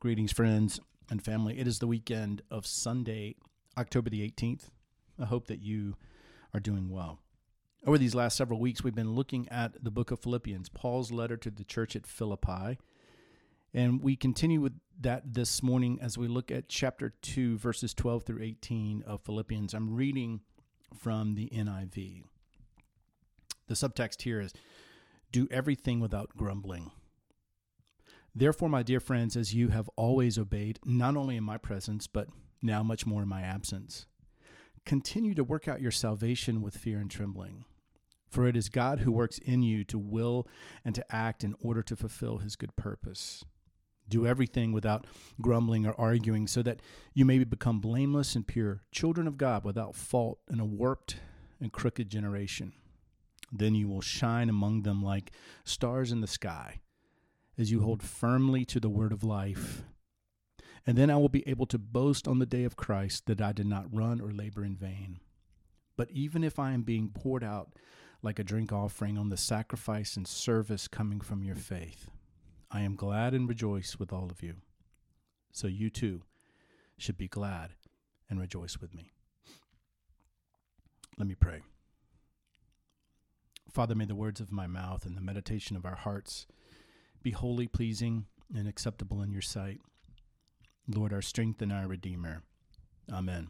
Greetings, friends and family. It is the weekend of Sunday, October the 18th. I hope that you are doing well. Over these last several weeks, we've been looking at the book of Philippians, Paul's letter to the church at Philippi. And we continue with that this morning as we look at chapter 2, verses 12 through 18 of Philippians. I'm reading from the NIV. The subtext here is do everything without grumbling. Therefore, my dear friends, as you have always obeyed, not only in my presence, but now much more in my absence, continue to work out your salvation with fear and trembling. For it is God who works in you to will and to act in order to fulfill his good purpose. Do everything without grumbling or arguing, so that you may become blameless and pure, children of God without fault in a warped and crooked generation. Then you will shine among them like stars in the sky as you hold firmly to the word of life. And then I will be able to boast on the day of Christ that I did not run or labor in vain. But even if I am being poured out like a drink offering on the sacrifice and service coming from your faith, I am glad and rejoice with all of you. So you too should be glad and rejoice with me. Let me pray. Father, may the words of my mouth and the meditation of our hearts be wholly pleasing and acceptable in your sight. Lord, our strength and our Redeemer. Amen.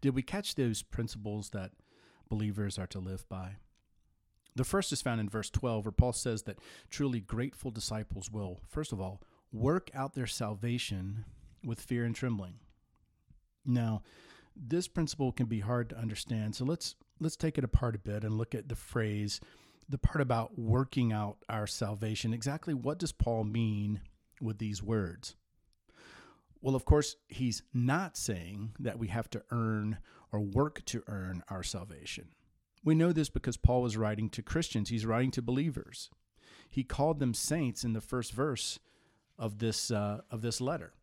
Did we catch those principles that believers are to live by? The first is found in verse 12, where Paul says that truly grateful disciples will, first of all, work out their salvation with fear and trembling. Now, this principle can be hard to understand, so let's let's take it apart a bit and look at the phrase the part about working out our salvation. Exactly what does Paul mean with these words? Well, of course, he's not saying that we have to earn or work to earn our salvation. We know this because Paul was writing to Christians, he's writing to believers. He called them saints in the first verse of this, uh, of this letter.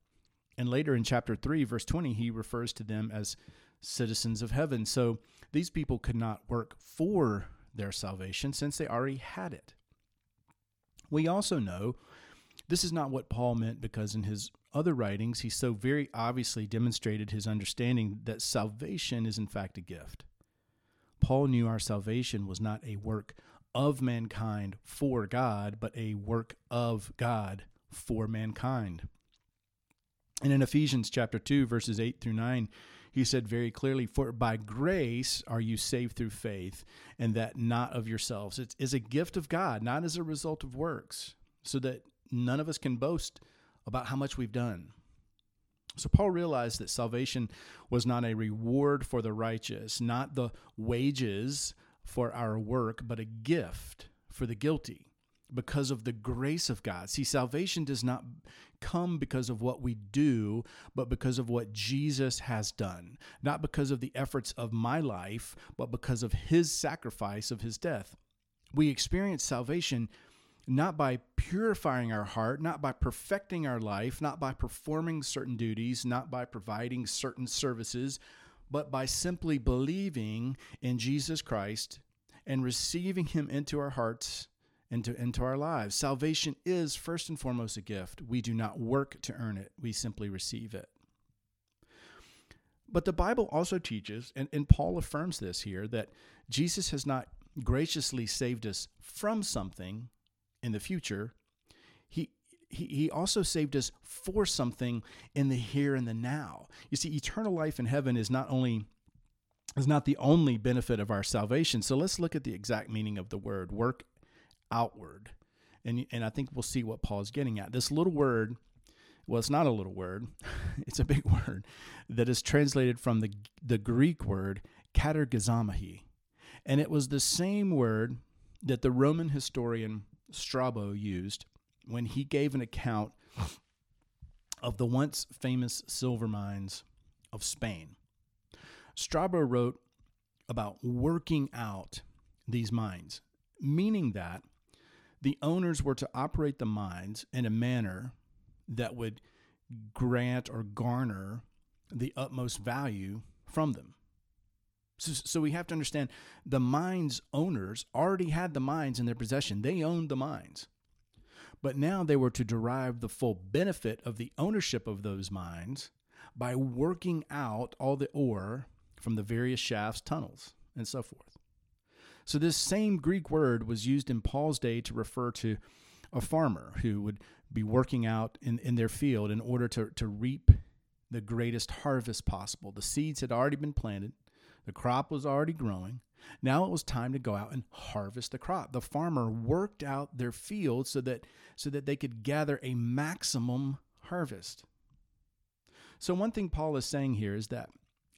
And later in chapter 3, verse 20, he refers to them as citizens of heaven. So these people could not work for their salvation since they already had it. We also know this is not what Paul meant because in his other writings, he so very obviously demonstrated his understanding that salvation is in fact a gift. Paul knew our salvation was not a work of mankind for God, but a work of God for mankind. And in Ephesians chapter 2, verses 8 through 9, he said very clearly, For by grace are you saved through faith, and that not of yourselves. It is a gift of God, not as a result of works, so that none of us can boast about how much we've done. So Paul realized that salvation was not a reward for the righteous, not the wages for our work, but a gift for the guilty because of the grace of God. See, salvation does not come because of what we do, but because of what Jesus has done. Not because of the efforts of my life, but because of his sacrifice of his death. We experience salvation not by purifying our heart, not by perfecting our life, not by performing certain duties, not by providing certain services, but by simply believing in Jesus Christ and receiving him into our hearts into, into our lives. Salvation is first and foremost a gift. We do not work to earn it, we simply receive it. But the Bible also teaches, and, and Paul affirms this here, that Jesus has not graciously saved us from something in the future. He, he, he also saved us for something in the here and the now. You see, eternal life in heaven is not only is not the only benefit of our salvation. So let's look at the exact meaning of the word work outward. And, and I think we'll see what Paul's getting at. This little word, well, it's not a little word, it's a big word that is translated from the, the Greek word katergazamahi. And it was the same word that the Roman historian Strabo used when he gave an account of the once famous silver mines of Spain. Strabo wrote about working out these mines, meaning that the owners were to operate the mines in a manner that would grant or garner the utmost value from them. So, so, we have to understand the mines owners already had the mines in their possession. They owned the mines. But now they were to derive the full benefit of the ownership of those mines by working out all the ore from the various shafts, tunnels, and so forth. So, this same Greek word was used in Paul's day to refer to a farmer who would be working out in, in their field in order to, to reap the greatest harvest possible. The seeds had already been planted, the crop was already growing. Now it was time to go out and harvest the crop. The farmer worked out their field so that so that they could gather a maximum harvest. So one thing Paul is saying here is that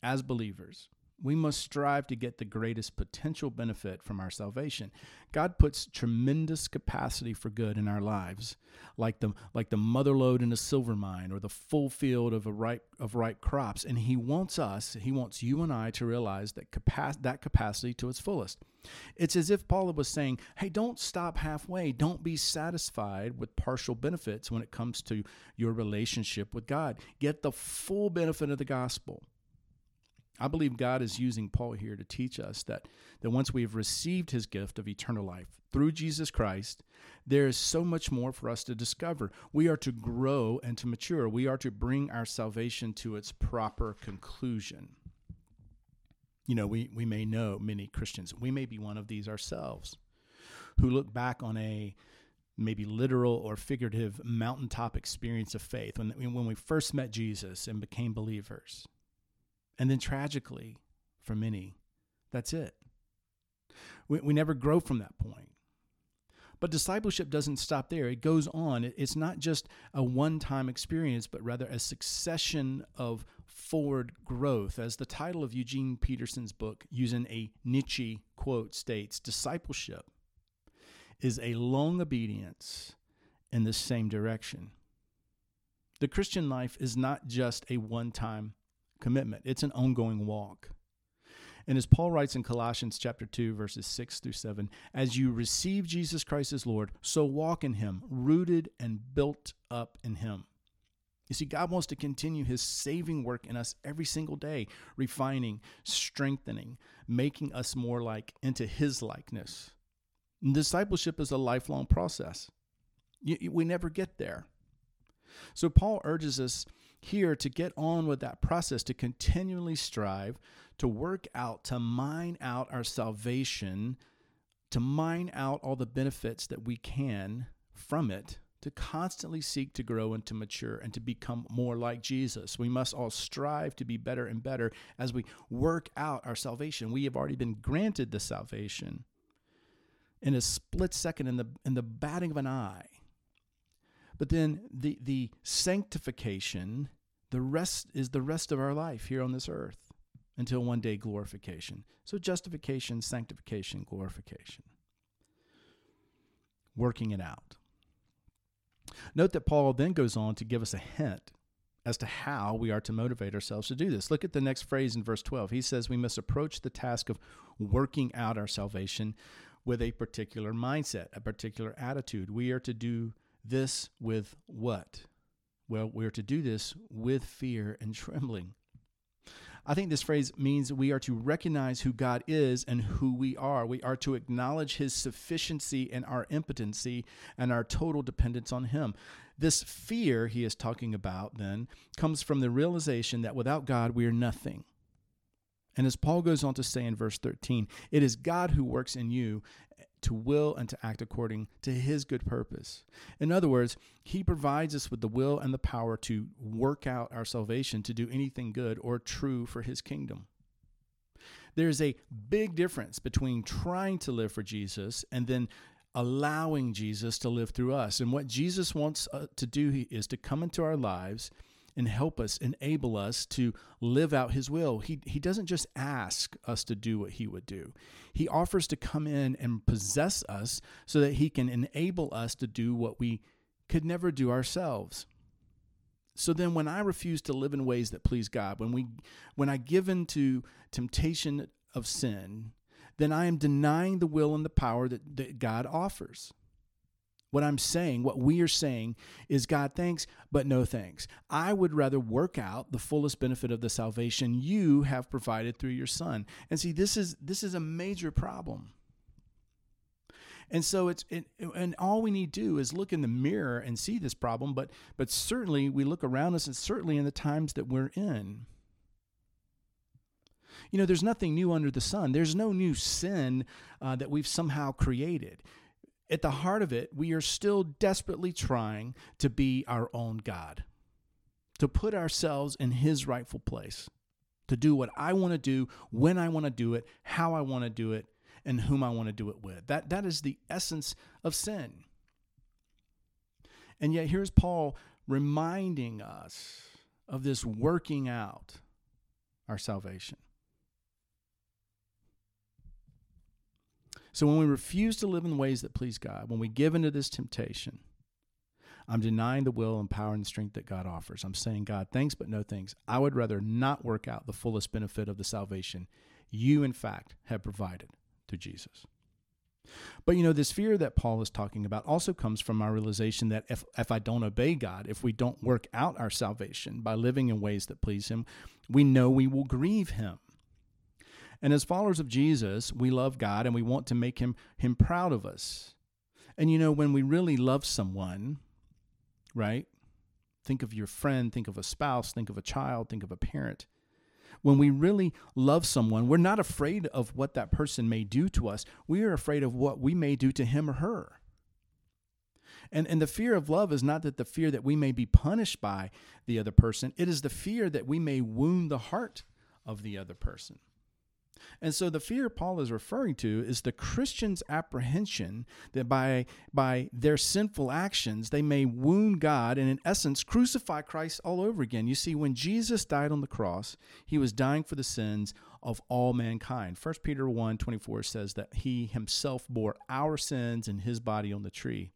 as believers, we must strive to get the greatest potential benefit from our salvation. God puts tremendous capacity for good in our lives, like the like the mother lode in a silver mine or the full field of a ripe of ripe crops, and He wants us, He wants you and I to realize that capac- that capacity to its fullest. It's as if Paul was saying, "Hey, don't stop halfway. Don't be satisfied with partial benefits when it comes to your relationship with God. Get the full benefit of the gospel." I believe God is using Paul here to teach us that, that once we have received his gift of eternal life through Jesus Christ, there is so much more for us to discover. We are to grow and to mature. We are to bring our salvation to its proper conclusion. You know, we, we may know many Christians, we may be one of these ourselves, who look back on a maybe literal or figurative mountaintop experience of faith when, when we first met Jesus and became believers and then tragically, for many, that's it. We, we never grow from that point. But discipleship doesn't stop there. It goes on. It's not just a one time experience, but rather a succession of forward growth. As the title of Eugene Peterson's book, using a Nietzsche quote, states discipleship is a long obedience in the same direction. The Christian life is not just a one time commitment. It's an ongoing walk. And as Paul writes in Colossians chapter 2 verses 6 through 7, as you receive Jesus Christ as Lord, so walk in him, rooted and built up in him. You see, God wants to continue his saving work in us every single day, refining, strengthening, making us more like into his likeness. And discipleship is a lifelong process. we never get there. So Paul urges us here to get on with that process, to continually strive, to work out, to mine out our salvation, to mine out all the benefits that we can from it, to constantly seek to grow and to mature and to become more like Jesus. We must all strive to be better and better as we work out our salvation. We have already been granted the salvation in a split second in the in the batting of an eye but then the the sanctification, the rest is the rest of our life here on this earth until one day glorification. So justification, sanctification, glorification. Working it out. Note that Paul then goes on to give us a hint as to how we are to motivate ourselves to do this. Look at the next phrase in verse 12. He says we must approach the task of working out our salvation with a particular mindset, a particular attitude. We are to do this with what? Well, we're to do this with fear and trembling. I think this phrase means we are to recognize who God is and who we are. We are to acknowledge his sufficiency and our impotency and our total dependence on him. This fear he is talking about then comes from the realization that without God we are nothing. And as Paul goes on to say in verse 13, it is God who works in you to will and to act according to his good purpose. In other words, he provides us with the will and the power to work out our salvation to do anything good or true for his kingdom. There's a big difference between trying to live for Jesus and then allowing Jesus to live through us. And what Jesus wants uh, to do is to come into our lives and help us, enable us to live out His will. He, he doesn't just ask us to do what He would do, He offers to come in and possess us so that He can enable us to do what we could never do ourselves. So then when I refuse to live in ways that please God, when we when I give in to temptation of sin, then I am denying the will and the power that, that God offers. What I'm saying, what we are saying, is God thanks, but no thanks. I would rather work out the fullest benefit of the salvation you have provided through your Son. And see, this is this is a major problem. And so it's it, and all we need to do is look in the mirror and see this problem, but but certainly we look around us and certainly in the times that we're in. You know, there's nothing new under the sun. There's no new sin uh, that we've somehow created. At the heart of it, we are still desperately trying to be our own God, to put ourselves in His rightful place, to do what I want to do, when I want to do it, how I want to do it, and whom I want to do it with. That, that is the essence of sin. And yet, here's Paul reminding us of this working out our salvation. So, when we refuse to live in ways that please God, when we give into this temptation, I'm denying the will and power and strength that God offers. I'm saying, God, thanks, but no thanks. I would rather not work out the fullest benefit of the salvation you, in fact, have provided through Jesus. But you know, this fear that Paul is talking about also comes from our realization that if, if I don't obey God, if we don't work out our salvation by living in ways that please Him, we know we will grieve Him. And as followers of Jesus, we love God and we want to make Him, him proud of us. And you know, when we really love someone, right? Think of your friend, think of a spouse, think of a child, think of a parent when we really love someone, we're not afraid of what that person may do to us. We are afraid of what we may do to him or her. And, and the fear of love is not that the fear that we may be punished by the other person, it is the fear that we may wound the heart of the other person. And so the fear Paul is referring to is the Christian's apprehension that by, by their sinful actions, they may wound God and, in essence, crucify Christ all over again. You see, when Jesus died on the cross, he was dying for the sins of all mankind. 1 Peter 1 24 says that he himself bore our sins in his body on the tree.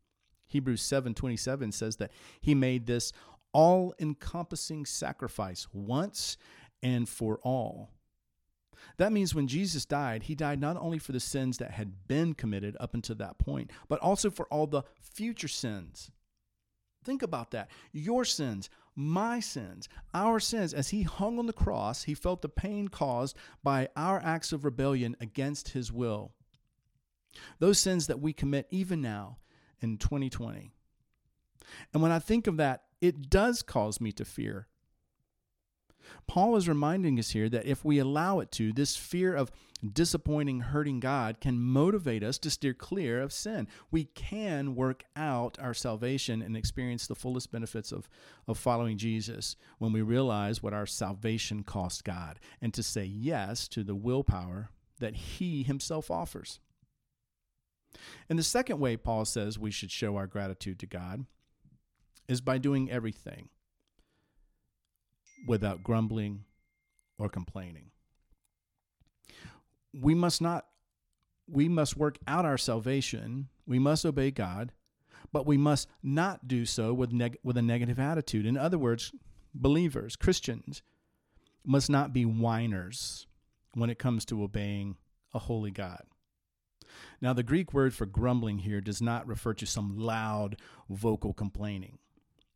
Hebrews 7 27 says that he made this all encompassing sacrifice once and for all. That means when Jesus died, he died not only for the sins that had been committed up until that point, but also for all the future sins. Think about that. Your sins, my sins, our sins. As he hung on the cross, he felt the pain caused by our acts of rebellion against his will. Those sins that we commit even now in 2020. And when I think of that, it does cause me to fear Paul is reminding us here that if we allow it to, this fear of disappointing, hurting God can motivate us to steer clear of sin. We can work out our salvation and experience the fullest benefits of, of following Jesus when we realize what our salvation cost God and to say yes to the willpower that He Himself offers. And the second way Paul says we should show our gratitude to God is by doing everything without grumbling or complaining. We must not we must work out our salvation. We must obey God, but we must not do so with neg- with a negative attitude. In other words, believers, Christians must not be whiners when it comes to obeying a holy God. Now, the Greek word for grumbling here does not refer to some loud vocal complaining.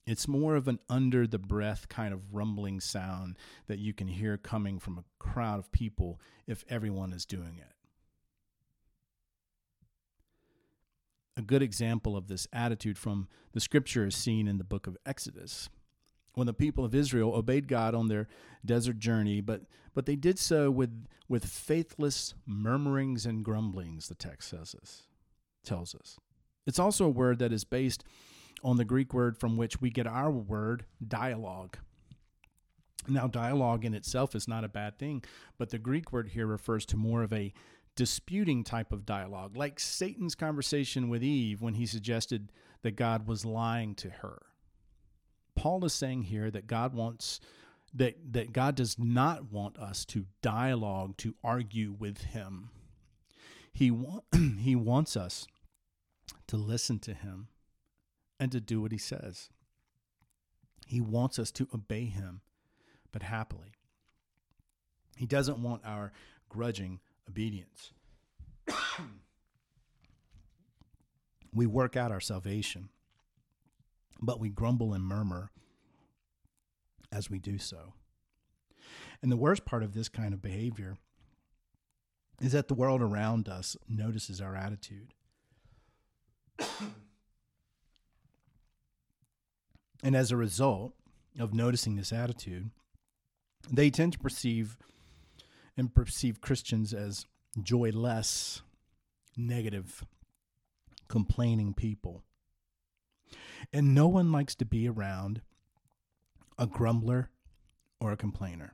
It's more of an under the breath kind of rumbling sound that you can hear coming from a crowd of people if everyone is doing it. A good example of this attitude from the scripture is seen in the book of Exodus. When the people of Israel obeyed God on their desert journey, but, but they did so with, with faithless murmurings and grumblings, the text says us, tells us. It's also a word that is based on the Greek word from which we get our word dialogue. Now, dialogue in itself is not a bad thing, but the Greek word here refers to more of a disputing type of dialogue, like Satan's conversation with Eve when he suggested that God was lying to her. Paul is saying here that God wants that that God does not want us to dialogue to argue with him. He wa- he wants us to listen to him and to do what he says. He wants us to obey him, but happily. He doesn't want our grudging obedience. we work out our salvation, but we grumble and murmur as we do so. And the worst part of this kind of behavior is that the world around us notices our attitude. And as a result of noticing this attitude, they tend to perceive and perceive Christians as joyless, negative, complaining people. And no one likes to be around a grumbler or a complainer.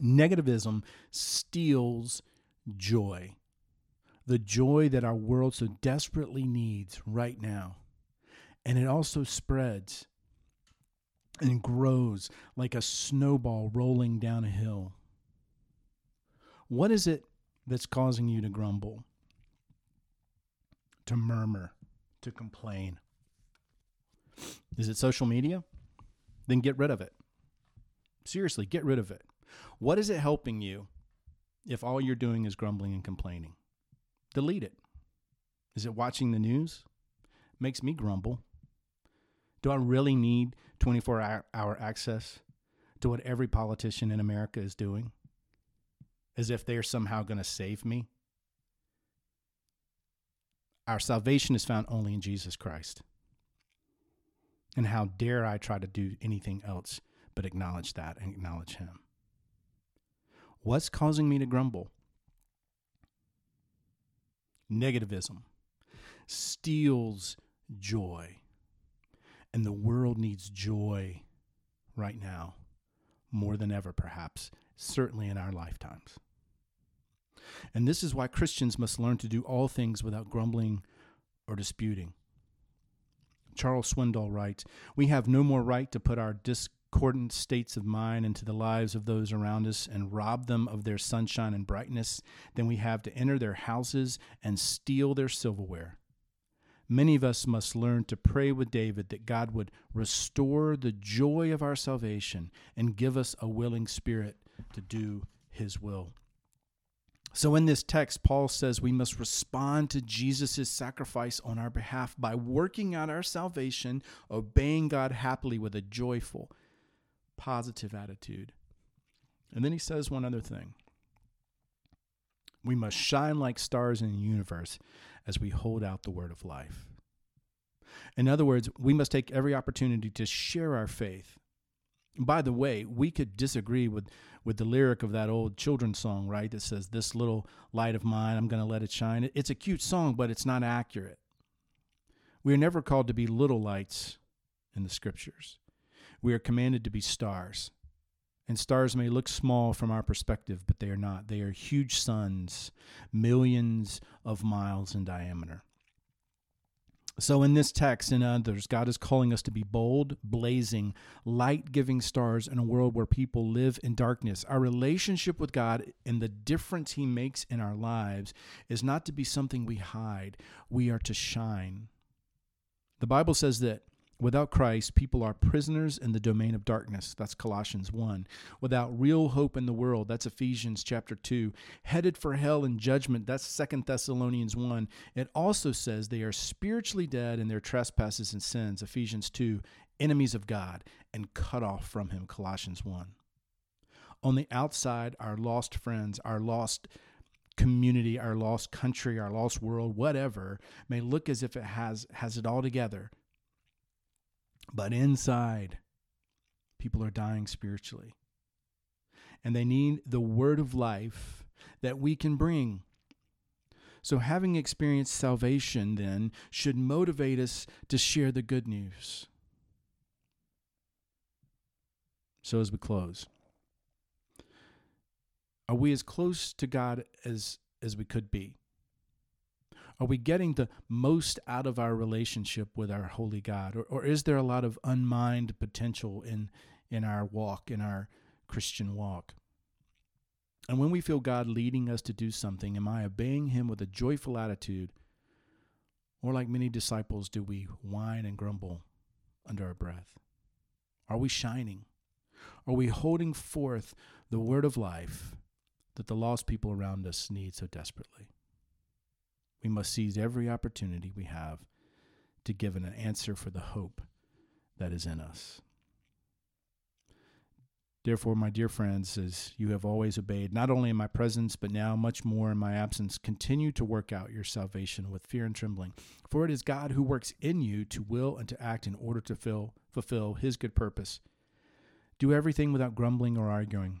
Negativism steals joy, the joy that our world so desperately needs right now. And it also spreads and grows like a snowball rolling down a hill. What is it that's causing you to grumble, to murmur, to complain? Is it social media? Then get rid of it. Seriously, get rid of it. What is it helping you if all you're doing is grumbling and complaining? Delete it. Is it watching the news? Makes me grumble. Do I really need 24 hour access to what every politician in America is doing? As if they're somehow going to save me? Our salvation is found only in Jesus Christ. And how dare I try to do anything else but acknowledge that and acknowledge Him? What's causing me to grumble? Negativism steals joy. And the world needs joy right now, more than ever, perhaps, certainly in our lifetimes. And this is why Christians must learn to do all things without grumbling or disputing. Charles Swindoll writes We have no more right to put our discordant states of mind into the lives of those around us and rob them of their sunshine and brightness than we have to enter their houses and steal their silverware. Many of us must learn to pray with David that God would restore the joy of our salvation and give us a willing spirit to do his will. So, in this text, Paul says we must respond to Jesus' sacrifice on our behalf by working out our salvation, obeying God happily with a joyful, positive attitude. And then he says one other thing we must shine like stars in the universe as we hold out the word of life. In other words, we must take every opportunity to share our faith. By the way, we could disagree with, with the lyric of that old children's song, right? That says, This little light of mine, I'm going to let it shine. It's a cute song, but it's not accurate. We are never called to be little lights in the scriptures. We are commanded to be stars. And stars may look small from our perspective, but they are not. They are huge suns, millions of miles in diameter. So, in this text and others, God is calling us to be bold, blazing, light giving stars in a world where people live in darkness. Our relationship with God and the difference He makes in our lives is not to be something we hide, we are to shine. The Bible says that Without Christ, people are prisoners in the domain of darkness. That's Colossians 1. Without real hope in the world, that's Ephesians chapter 2. Headed for hell and judgment, that's Second Thessalonians 1. It also says they are spiritually dead in their trespasses and sins, Ephesians 2. Enemies of God and cut off from him, Colossians 1. On the outside, our lost friends, our lost community, our lost country, our lost world, whatever, may look as if it has has it all together but inside, people are dying spiritually. And they need the word of life that we can bring. So, having experienced salvation, then, should motivate us to share the good news. So, as we close, are we as close to God as, as we could be? Are we getting the most out of our relationship with our holy God? Or, or is there a lot of unmined potential in, in our walk, in our Christian walk? And when we feel God leading us to do something, am I obeying Him with a joyful attitude? Or, like many disciples, do we whine and grumble under our breath? Are we shining? Are we holding forth the word of life that the lost people around us need so desperately? We must seize every opportunity we have to give an answer for the hope that is in us. Therefore, my dear friends, as you have always obeyed, not only in my presence, but now much more in my absence, continue to work out your salvation with fear and trembling. For it is God who works in you to will and to act in order to fill, fulfill his good purpose. Do everything without grumbling or arguing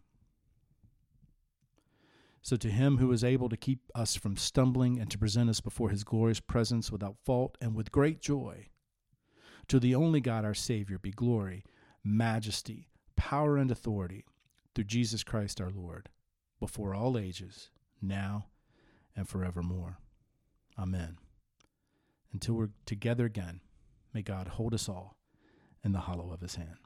So to him who is able to keep us from stumbling and to present us before his glorious presence without fault and with great joy, to the only God our Savior be glory, majesty, power, and authority through Jesus Christ our Lord, before all ages, now and forevermore. Amen. Until we're together again, may God hold us all in the hollow of his hand.